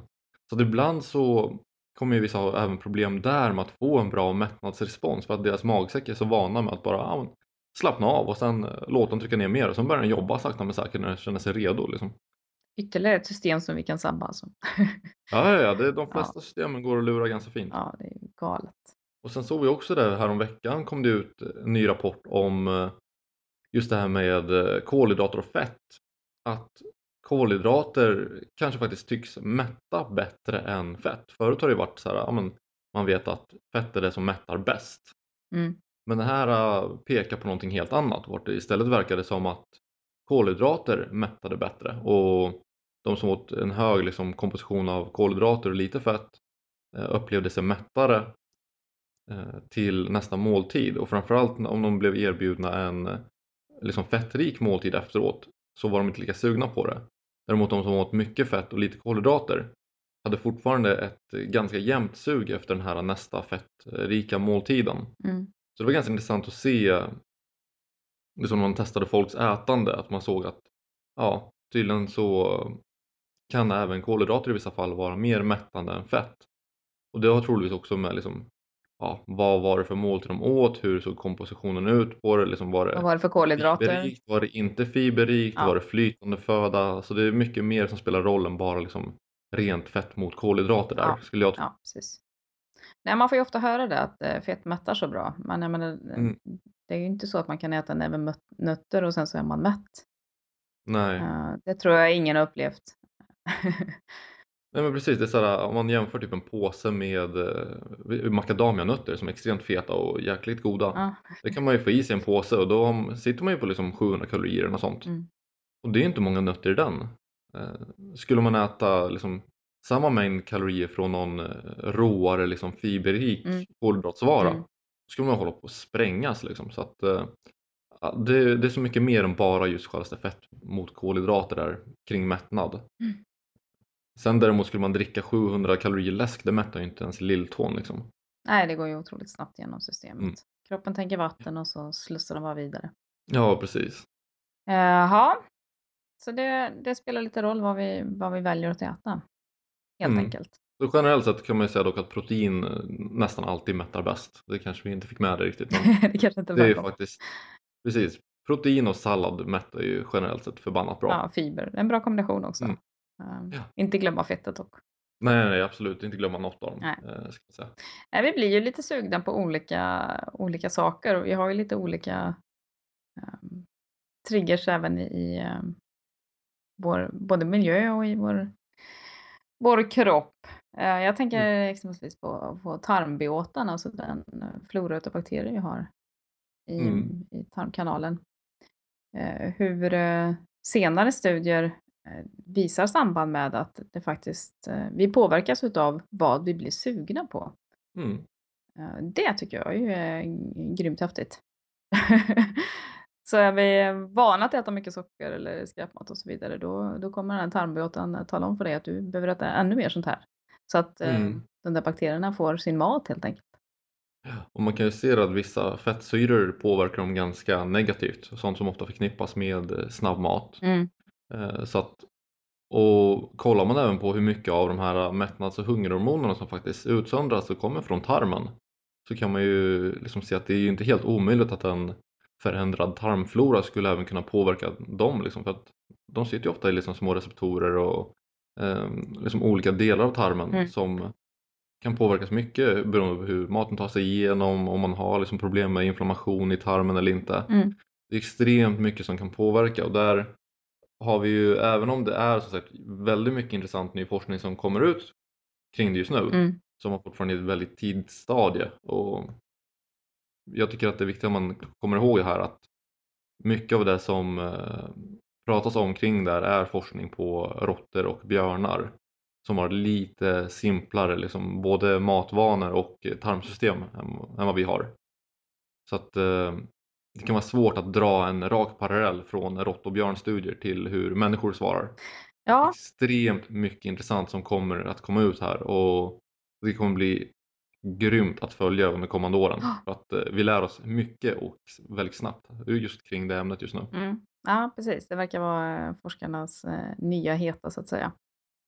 Så att ibland så kommer ju vissa ha även problem där med att få en bra mättnadsrespons för att deras magsäck är så vana med att bara ja, slappna av och sen eh, låta den trycka ner mer och sen börjar den jobba sakta men säkert när den känner sig redo. Liksom. Ytterligare ett system som vi kan sabba alltså. Ja, ja, ja det, de Ja. flesta systemen går att lura ganska fint. ja, det är galet. Och sen såg vi också det här om veckan kom det ut en ny rapport om eh, just det här med eh, kolhydrater och fett. Att kolhydrater kanske faktiskt tycks mätta bättre än fett. Förut har det ju varit så här, ja, men man vet att fett är det som mättar bäst. Mm. Men det här eh, pekar på någonting helt annat. Vart det istället verkade som att kolhydrater mättade bättre och de som åt en hög liksom, komposition av kolhydrater och lite fett eh, upplevde sig mättare eh, till nästa måltid och framförallt om de blev erbjudna en eh, liksom, fettrik måltid efteråt så var de inte lika sugna på det. Däremot de som åt mycket fett och lite kolhydrater hade fortfarande ett eh, ganska jämnt sug efter den här nästa fettrika måltiden. Mm. Så det var ganska intressant att se liksom när man testade folks ätande att man såg att ja, tydligen så kan även kolhydrater i vissa fall vara mer mättande än fett. Och det har troligtvis också med liksom, ja, vad var det för måltid de åt, hur såg kompositionen ut på det, liksom var det Vad var det för kolhydrater? fiberrikt, var det inte fiberrikt, Ja. var det flytande föda? Så det är mycket mer som spelar roll än bara liksom rent fett mot kolhydrater där Ja. skulle jag tro. Ja, precis. Nej, man får ju ofta höra det att eh, fett mättar så bra. Men jag menar, Mm. det är ju inte så att man kan äta näve nötter och sen så är man mätt. Nej. Eh, det tror jag ingen har upplevt. Nej men precis, det är såhär, om man jämför typ en påse med eh, macadamianötter som är extremt feta och jäkligt goda. ja. Det kan man ju få i sig en påse och då sitter man ju på liksom 700 kalorier något sånt. Mm. Och det är inte många nötter i den. Eh, Skulle man äta liksom samma mängd kalorier från någon eh, råare liksom fiberrik Mm. kolhydratsvara Mm. skulle man hålla på att sprängas liksom. Så att, eh, det, det är så mycket mer än bara just självaste fett mot kolhydrater där kring mättnad. Mm. Sen däremot skulle man dricka 700 kalorier läsk, det mättar ju inte ens lilltån liksom. Nej, det går ju otroligt snabbt genom systemet. Mm. Kroppen tänker vatten och så slussar den bara vidare. Ja, precis. Jaha, så det, det spelar lite roll vad vi, vad vi väljer att äta. Helt Mm. enkelt. Så generellt sett kan man ju säga dock att protein eh, nästan alltid mättar bäst. Det kanske vi inte fick med det riktigt. Men det kanske inte det är faktiskt, precis. Protein och sallad mättar ju generellt sett förbannat bra. Ja, fiber. En bra kombination också. Mm. Ehm, Ja. Inte glömma fettet dock. Nej, nej, absolut inte glömma något av dem. Nej. eh, Ska. Nej, vi blir ju lite sugna på olika, olika saker och vi har ju lite olika ehm, triggers även i, i ehm, vår både miljö och i vår, vår kropp. Eh, jag tänker Mm. exempelvis på, på tarmbiotan, alltså den eh, flora av bakterier vi har i, Mm. i tarmkanalen. Eh, hur eh, senare studier visar samband med att det faktiskt, eh, vi påverkas av vad vi blir sugna på. Mm. Eh, Det tycker jag är grymt häftigt. så är vi vana att äta mycket socker eller skräpmat och så vidare, då, då kommer den här tarmbiotan tala om för dig att du behöver äta ännu mer sånt här. Så att eh, Mm. de där bakterierna får sin mat helt enkelt. Och man kan ju se att vissa fettsyror påverkar dem ganska negativt. Sånt som ofta förknippas med eh, snabbmat. Mm. Eh, Så att, och kollar man även på hur mycket av de här mättnads och hungerhormonerna som faktiskt utsöndras och kommer från tarmen så kan man ju liksom se att det är ju inte helt omöjligt att en förändrad tarmflora skulle även kunna påverka dem. Liksom, för att de sitter ju ofta i liksom små receptorer och eh, liksom olika delar av tarmen Mm. som kan påverkas mycket beroende på hur maten tar sig igenom, om man har liksom problem med inflammation i tarmen eller inte. Mm. Det är extremt mycket som kan påverka och där har vi ju, även om det är som sagt väldigt mycket intressant ny forskning som kommer ut kring det just nu, Mm. som har fortfarande ett väldigt tidigt stadie och jag tycker att det är viktigt att man kommer ihåg det här att mycket av det som eh, pratas om kring där är forskning på råttor och björnar som har lite simplare liksom, både matvanor och tarmsystem än, än vad vi har. Så att eh, det kan vara svårt att dra en rak parallell från rått och björnstudier till hur människor svarar. Ja, Extremt mycket intressant som kommer att komma ut här och det kommer bli grymt att följa under kommande åren. För att eh, vi lär oss mycket och väldigt snabbt just kring det ämnet just nu. mm. ja, precis. Det verkar vara eh, forskarnas eh, nya heta så att säga.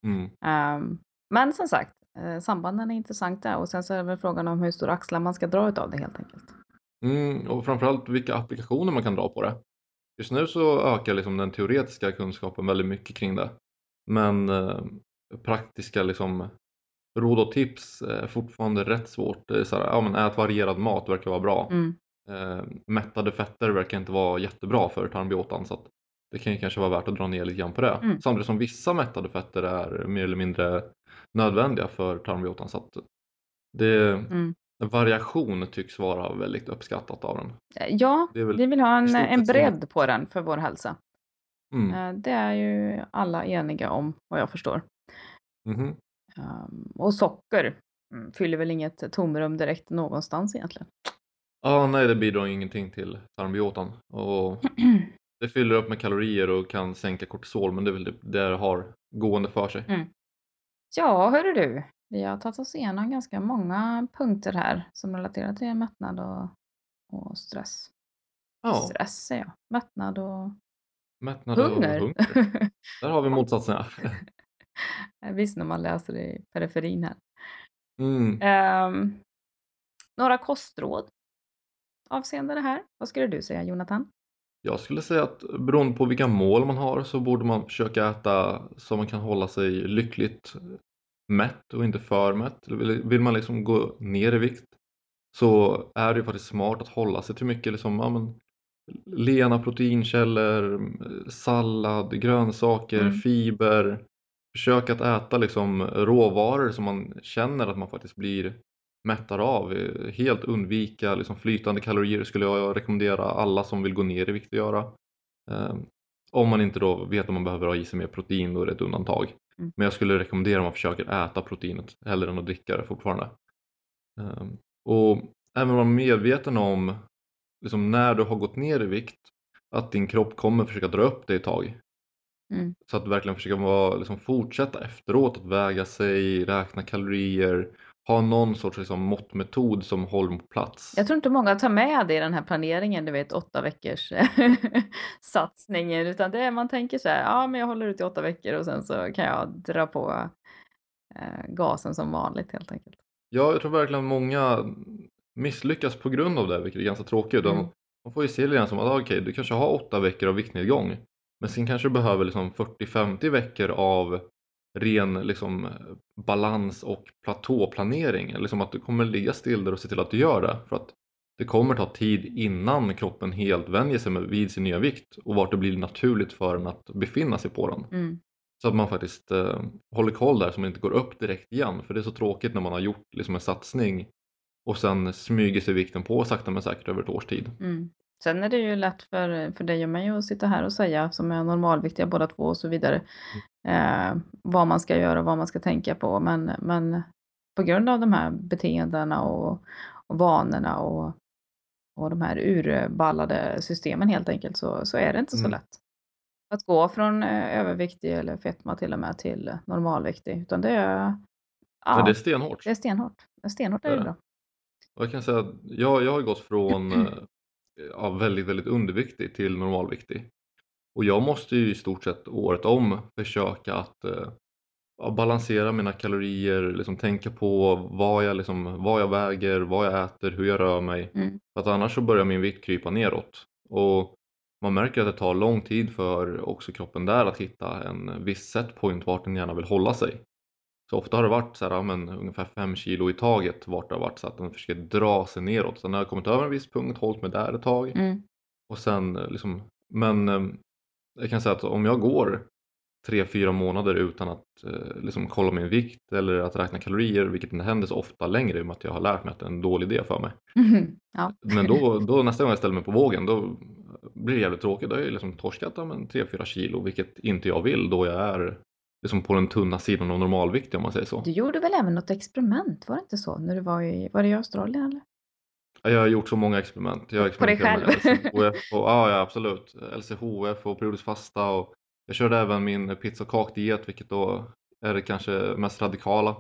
Mm. Ehm, men som sagt, sambanden är intressanta och sen så är det väl frågan om hur stora axlar man ska dra utav det helt enkelt. Mm, och framförallt vilka applikationer man kan dra på det. Just nu så ökar liksom den teoretiska kunskapen väldigt mycket kring det. Men eh, praktiska liksom, råd och tips är fortfarande rätt svårt. Det är så här, ja, men ät varierad mat verkar vara bra. Mm. Eh, mättade fetter verkar inte vara jättebra för tarmbiotan så det kan ju kanske vara värt att dra ner lite grann på det. Mm. Samtidigt som vissa mättade fetter är mer eller mindre nödvändiga för tarmbiotan så det, Mm. Variation tycks vara väldigt uppskattat av den. Eh, Ja, väl vi vill ha en, en bredd på den för vår hälsa. Mm. Eh, Det är ju alla eniga om vad jag förstår. Ehm, Och socker mm, fyller väl inget tomrum direkt någonstans egentligen. Ja, nej det bidrar ingenting till tarmbiotan och det fyller upp med kalorier och kan sänka kortisol men det är väl det det har gående för sig. Mm. Ja, hörru du. Vi har tagit oss igenom ganska många punkter här som relaterar till mättnad och, och stress. Ja, Stress säger jag. Mättnad och mättnad och hunger. hunger. Där har vi motsatserna. Visst när man läser det i periferin här. Mm. Ehm, några kostråd avseende det här. Vad skulle du säga Jonathan? Jag skulle säga att beroende på vilka mål man har så borde man försöka äta så man kan hålla sig lyckligt mätt och inte för mätt. Vill man liksom gå ner i vikt så är det ju faktiskt smart att hålla sig till mycket liksom, ja, men, lena proteinkällor, sallad, grönsaker, Mm. fiber. Försök att äta liksom råvaror som man känner att man faktiskt blir mättare av. Helt undvika liksom flytande kalorier skulle jag rekommendera alla som vill gå ner i vikt att göra. Eh, om man inte då vet om man behöver ha i sig mer protein då är det ett undantag. Mm. Men jag skulle rekommendera att man försöker äta proteinet hellre än att dricka det fortfarande. Eh, och även vara medveten om liksom när du har gått ner i vikt att din kropp kommer försöka dra upp dig ett tag. Mm. Så att du verkligen försöker vara, liksom, fortsätta efteråt att väga sig, räkna kalorier, ha någon sorts liksom, måttmetod som håller på plats. Jag tror inte många tar med det i den här planeringen, du vet åtta veckors satsningen, utan det är man tänker så här, ja men jag håller ut i åtta veckor och sen så kan jag dra på eh, gasen som vanligt helt enkelt. Ja, jag tror verkligen många misslyckas på grund av det, vilket är ganska tråkigt. Mm. De, man får ju se det som att ah, okej, du kanske har åtta veckor av viktnedgång, men sen kanske du behöver liksom 40-50 veckor av ren liksom, balans och platåplanering. Liksom att du kommer ligga still där och se till att du gör det. För att det kommer ta tid innan kroppen helt vänjer sig vid sin nya vikt och vart det blir naturligt för den att befinna sig på den. Mm. Så att man faktiskt eh, håller koll där så man inte går upp direkt igen. För det är så tråkigt när man har gjort liksom, en satsning och sen smyger sig vikten på sakta men säkert över ett års tid. Mm. Sen är det ju lätt för, för dig och mig att sitta här och säga, som är normalviktiga båda två och så vidare, eh, vad man ska göra och vad man ska tänka på. Men, men på grund av de här beteendena och, och vanorna och, och de här urballade systemen helt enkelt så, så är det inte så Mm. lätt. Att gå från eh, överviktig eller fetma till och med till normalviktig. Utan det är, ja, det är stenhårt. det är stenhårt. Stenhårt är Det det bra. Och jag kan säga att jag, jag har gått från eh, ja, väldigt, väldigt underviktig till normalviktig. Och jag måste ju i stort sett året om försöka att eh, ja, balansera mina kalorier, liksom tänka på vad jag, liksom, vad jag väger, vad jag äter, hur jag rör mig. Mm. För att annars så börjar min vikt krypa neråt. Och man märker att det tar lång tid för också kroppen där att hitta en viss setpoint vart den gärna vill hålla sig. Så ofta har det varit så här, men, ungefär 5 kilo i taget vart det har varit så att den försöker dra sig neråt. Sen har jag kommit över en viss punkt, hållit mig där ett tag Mm. och sen eh, liksom, men eh, jag kan säga att om jag går 3-4 månader utan att eh, liksom kolla min vikt eller att räkna kalorier, vilket inte händer så ofta längre i och med att jag har lärt mig att det är en dålig idé för mig. ja. Men då, då nästa gång jag ställer mig på vågen då blir det jävligt tråkigt. Då har jag liksom torskat ja, men 3-4 kilo, vilket inte jag vill då jag är liksom på den tunna sidan av normalvikt om man säger så. Du gjorde väl även något experiment, var det inte så? När du var i, var det i Australien eller? Jag har gjort så många experiment. Jag har På dig själv? LCHF och, ja, ja absolut. LCHF och periodisk fasta och jag körde även min pizza och kakdiet vilket då är det kanske mest radikala.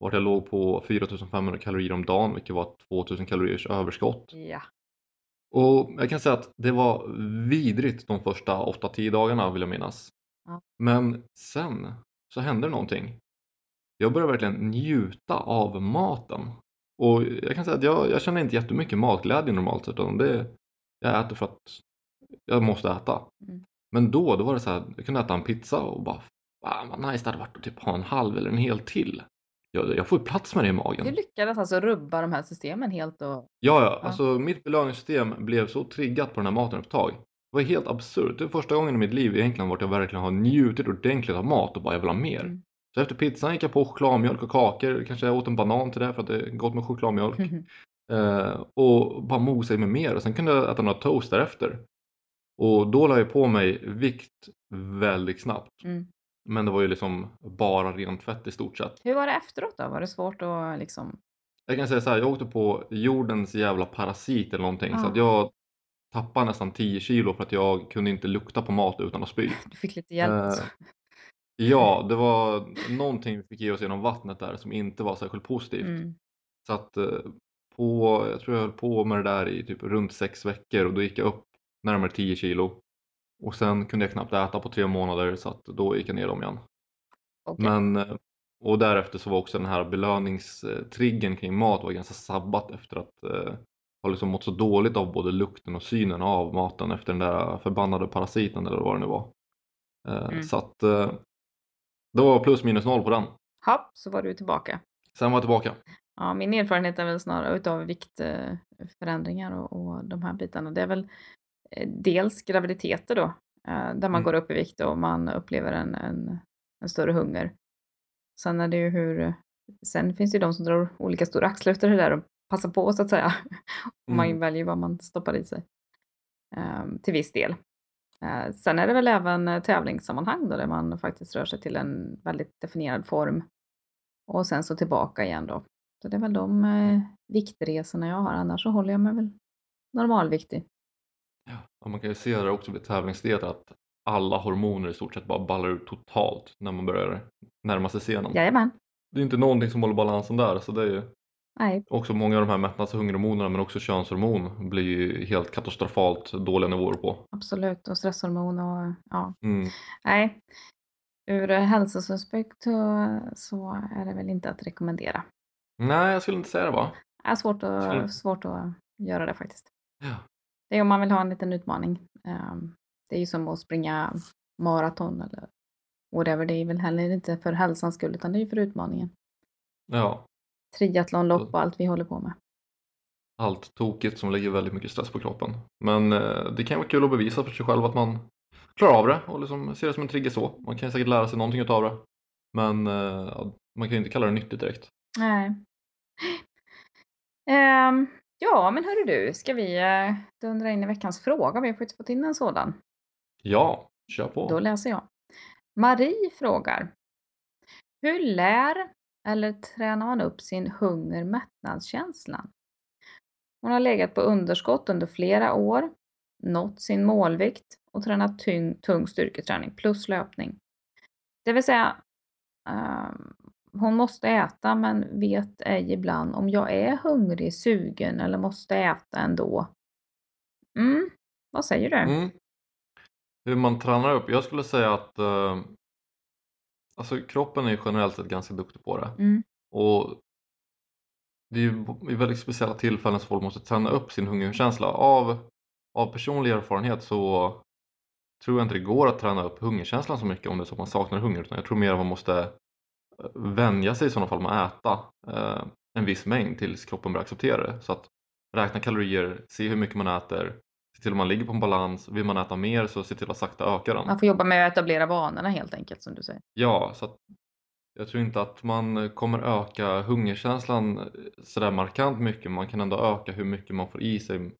Vart jag låg på 4500 kalorier om dagen vilket var 2000 kaloriers överskott. Ja. Och jag kan säga att det var vidrigt de första 8-10 dagarna vill jag minnas. Ja. Men sen så hände någonting. Jag började verkligen njuta av maten. Och jag kan säga att jag, jag känner inte jättemycket matglädje normalt sett. Utan det, jag äter för att jag måste äta. Mm. Men då, då var det så här, jag kunde äta en pizza och bara Fan vad nice det hade varit att typ ha en halv eller en hel till. Jag, jag får ju plats med det i magen. Du lyckades alltså rubba de här systemen helt och... Ja, ja, Ja. alltså mitt belöningssystem blev så triggat på den här maten ett tag. Det var helt absurt. Det är första gången i mitt liv egentligen vart jag verkligen har njutit ordentligt av mat och bara jag vill ha mer. Mm. Så efter pizzan gick jag på chokladmjölk och kakor. Kanske jag åt en banan till det för att det är gott med chokladmjölk. Eh, och bara mosa i mig mer. Och sen kunde jag äta några toast därefter. Och då la jag på mig vikt väldigt snabbt. Mm. Men det var ju liksom bara rent fett i stort sett. Hur var det efteråt då? Var det svårt att liksom... Jag kan säga så här, jag åkte på jordens jävla parasit eller någonting. Så Ja. att jag tappade nästan 10 kilo för att jag kunde inte lukta på mat utan att spy. Du fick lite hjälp? Alltså. Ja, det var någonting vi fick ge oss genom vattnet där som inte var särskilt positivt. Mm. Så att eh, på, jag tror jag höll på med det där i typ runt sex veckor och då gick jag upp närmare 10 kilo. Och sen kunde jag knappt äta på tre månader så att då gick jag ner dem igen. Okej. Men, eh, och därefter så var också den här belöningstriggen kring mat var ganska sabbat efter att eh, ha liksom mått så dåligt av både lukten och synen av maten efter den där förbannade parasiten eller vad det nu var. Eh, Mm. Så att eh, det var plus minus noll på den. Hopp, så var du tillbaka. Sen var jag tillbaka. Ja, min erfarenhet är väl snarare utav viktförändringar och, och de här bitarna. Det är väl eh, dels graviditeter då, eh, där man Mm. går upp i vikt och man upplever en, en, en större hunger. Sen är det ju hur, sen finns det ju de som drar olika stora axlar efter det där och passar på så att säga. Och man Mm. väljer vad man stoppar i sig. Ehm, till viss del. Eh, sen är det väl även eh, tävlingssammanhang då, där man faktiskt rör sig till en väldigt definierad form. Och sen så tillbaka igen då. Så det är väl de eh, viktresorna jag har, annars så håller jag mig väl normalviktig. Ja, man kan ju se det också vid tävlingsdieter att alla hormoner i stort sett bara ballar ut totalt när man börjar närma sig scenen. Jajamän. Det är inte någonting som håller balansen där så det är ju Nej, också många av de här mättnads och hungerhormonerna men också könshormon blir ju helt katastrofalt dåliga nivåer på. absolut. Och stresshormon och ja. Mm. Nej, ur hälsoaspekt så, är det väl inte att rekommendera. Nej, jag skulle inte säga det va? Det är svårt Skulle- att, svårt att göra det faktiskt. Ja. Det är om man vill ha en liten utmaning. Ehm, Det är ju som att springa maraton eller whatever. Det är väl heller inte för hälsans skull utan det är ju för utmaningen. ja, Triathlonlopp och allt vi håller på med. allt tokigt som lägger väldigt mycket stress på kroppen. Men eh, det kan vara kul att bevisa för sig själv att man klarar av det och liksom ser det som en trigger så. Man kan säkert lära sig någonting utav det. Men eh, man kan ju inte kalla det nyttigt direkt. Nej. Ehm, ja, men hörru du, ska vi eh, dundra in i veckans fråga? Vi har faktiskt fått in en sådan. Ja, kör på. Då läser jag. Marie frågar. Hur lär eller tränar man upp sin hunger-mättnadskänsla? Hon har legat på underskott under flera år, nått sin målvikt och tränat tung, tung styrketräning plus löpning. Det vill säga, eh, hon måste äta men vet ej ibland om jag är hungrig, sugen eller måste äta ändå. Mm, vad säger du? Mm. Hur man tränar upp? Jag skulle säga att eh, alltså kroppen är ju generellt sett ganska duktig på det. Mm, Och det är ju i väldigt speciella tillfällen som folk måste träna upp sin hungerkänsla. Av, av personlig erfarenhet så tror jag inte det går att träna upp hungerkänslan så mycket om det är så att man saknar hunger. Utan jag tror mer att man måste eh, vänja sig i sådana fall med att äta eh, en viss mängd tills kroppen börjar acceptera det. Så att räkna kalorier, se hur mycket man äter, se till om man ligger på en balans. Vill man äta mer så se till att sakta öka den. Man får jobba med att etablera vanorna helt enkelt som du säger. Ja, så jag tror inte att man kommer öka hungerkänslan sådär markant mycket. Man kan ändå öka hur mycket man får i sig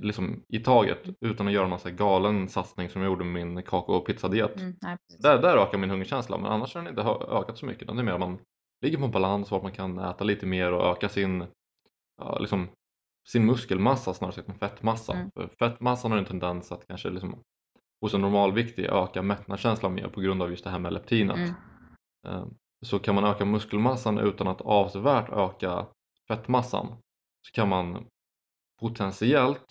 liksom, i taget utan att göra någon så galen satsning som jag gjorde med min kakao och pizzadiet. Mm, nej. Där, där ökar min hungerkänsla men annars har den inte ökat så mycket. Det är mer att man ligger på en balans att man kan äta lite mer och öka sin, ja, liksom, sin muskelmassa snarare än fettmassa. Mm. För fettmassan har en tendens att kanske liksom, hos en normalviktig öka mättnadskänslan mer på grund av just det här med leptinet. Mm. Eh, Så kan man öka muskelmassan utan att avsevärt öka fettmassan så kan man potentiellt,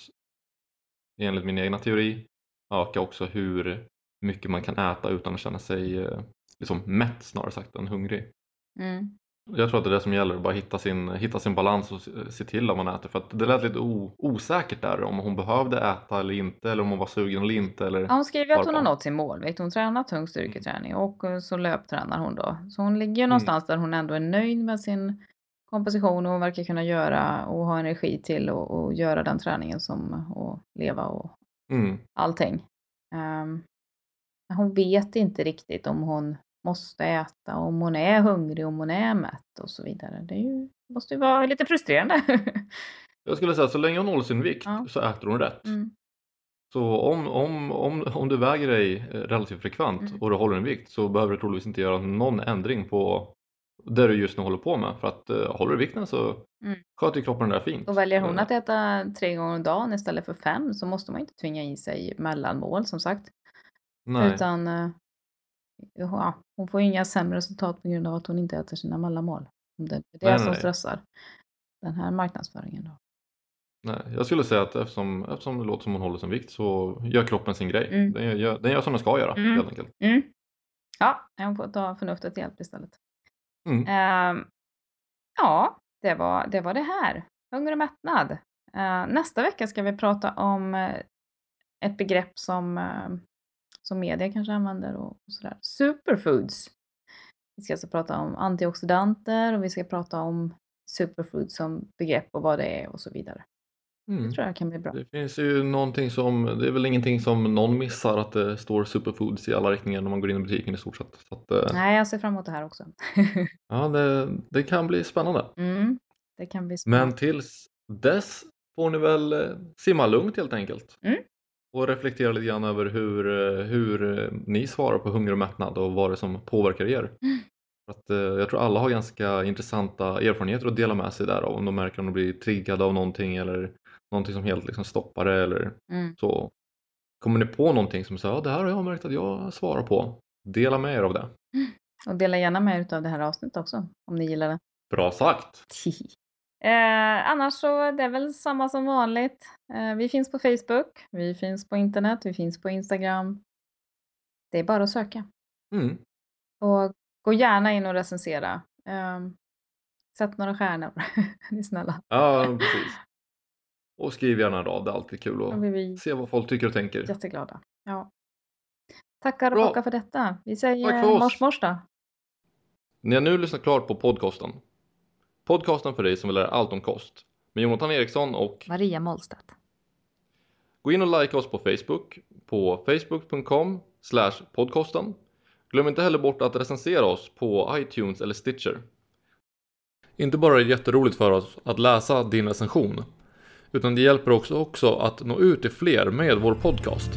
enligt min egna teori, öka också hur mycket man kan äta utan att känna sig eh, liksom mätt snarare sagt än hungrig. Mm. Jag tror att det är det som gäller, bara hitta sin, hitta sin balans och se- till att man äter. För att det lät lite o, osäkert där om hon behövde äta eller inte eller om hon var sugen eller inte. Eller... Ja, hon skriver att hon har nått sin målvikt. Hon tränar tung styrketräning och eh, så löptränar hon då. Så hon ligger ju någonstans där hon ändå är nöjd med sin komposition och hon verkar kunna göra och ha energi till och, och göra den träningen som och leva och Mm. allting. Men hon vet inte riktigt om hon måste äta, om hon är hungrig, om hon är mätt och så vidare. Det ju, måste ju vara lite frustrerande. Jag skulle säga så länge hon håller sin vikt Ja. så äter hon rätt. mm. Så om, om, om, om du väger dig eh, relativt frekvent Mm. och du håller en vikt så behöver du troligtvis inte göra någon ändring på det du just nu håller på med. För att uh, håller du vikten så Mm. sköter kroppen det där fint. Och väljer hon Eh, att äta tre gånger om dagen istället för fem så måste man inte tvinga i sig mellanmål som sagt. Nej, Utan eh, ja, hon får ju inga sämre resultat på grund av att hon inte äter sina mellanmål. Om det är det Nej, som nej. stressar den här marknadsföringen. Då. nej. Jag skulle säga att eftersom, eftersom det låter som hon håller sin vikt så gör kroppen sin grej. Mm. Den, gör, den gör som den ska göra Mm. helt enkelt. Mm. Ja, hon får ta förnuftet hjälp istället. Mm. Ehm, ja, det var, det var det här. Hunger och mättnad. Eh, nästa vecka ska vi prata om eh, ett begrepp som, eh, som media kanske använder och, och sådär. Superfoods. Vi ska alltså prata om antioxidanter och vi ska prata om superfoods som begrepp och vad det är och så vidare. Mm. Det tror jag kan bli bra. Det finns ju någonting som, det är väl ingenting som någon missar att det står superfoods i alla riktningar när man går in i butiken i stort sett. Att, eh, Nej, jag ser fram emot det här också. ja, det, det kan bli spännande. mm, det kan bli Men spännande. tills dess får ni väl eh, simma lugnt helt enkelt. Mm. Och reflektera lite grann över hur, eh, hur eh, ni svarar på hunger och mättnad och vad det är som påverkar er. Mm. Att, eh, jag tror alla har ganska intressanta erfarenheter att dela med sig där om de märker om de blir triggade av någonting eller någonting som helt liksom stoppar det eller Mm. så. Kommer ni på någonting som säger ja det här har jag märkt att jag svarar på. Dela med er av det. Och dela gärna med er av det här avsnittet också om ni gillar det. Bra sagt! Eh, annars så är det väl samma som vanligt. Eh, vi finns på Facebook, vi finns på internet, vi finns på Instagram. Det är bara att söka. Mm. Och gå gärna in och recensera. Eh, sätt några stjärnor, ni är snälla. Ja, precis. Och skriv gärna en rad, det är alltid kul att se vad folk tycker och tänker. jätteglada. Ja. Tackar och Bra. bockar för detta. Vi säger mors mors då. Ni har nu lyssnat klart på podcasten. Podcasten för dig som vill lära allt om kost. Med Jonathan Eriksson och Maria Mollstedt. gå in och like oss på Facebook på facebook.com podcasten. Glöm inte heller bort att recensera oss på iTunes eller Stitcher. Inte bara är det jätteroligt för oss att läsa din recension, utan det hjälper också, också att nå ut till fler med vår podcast.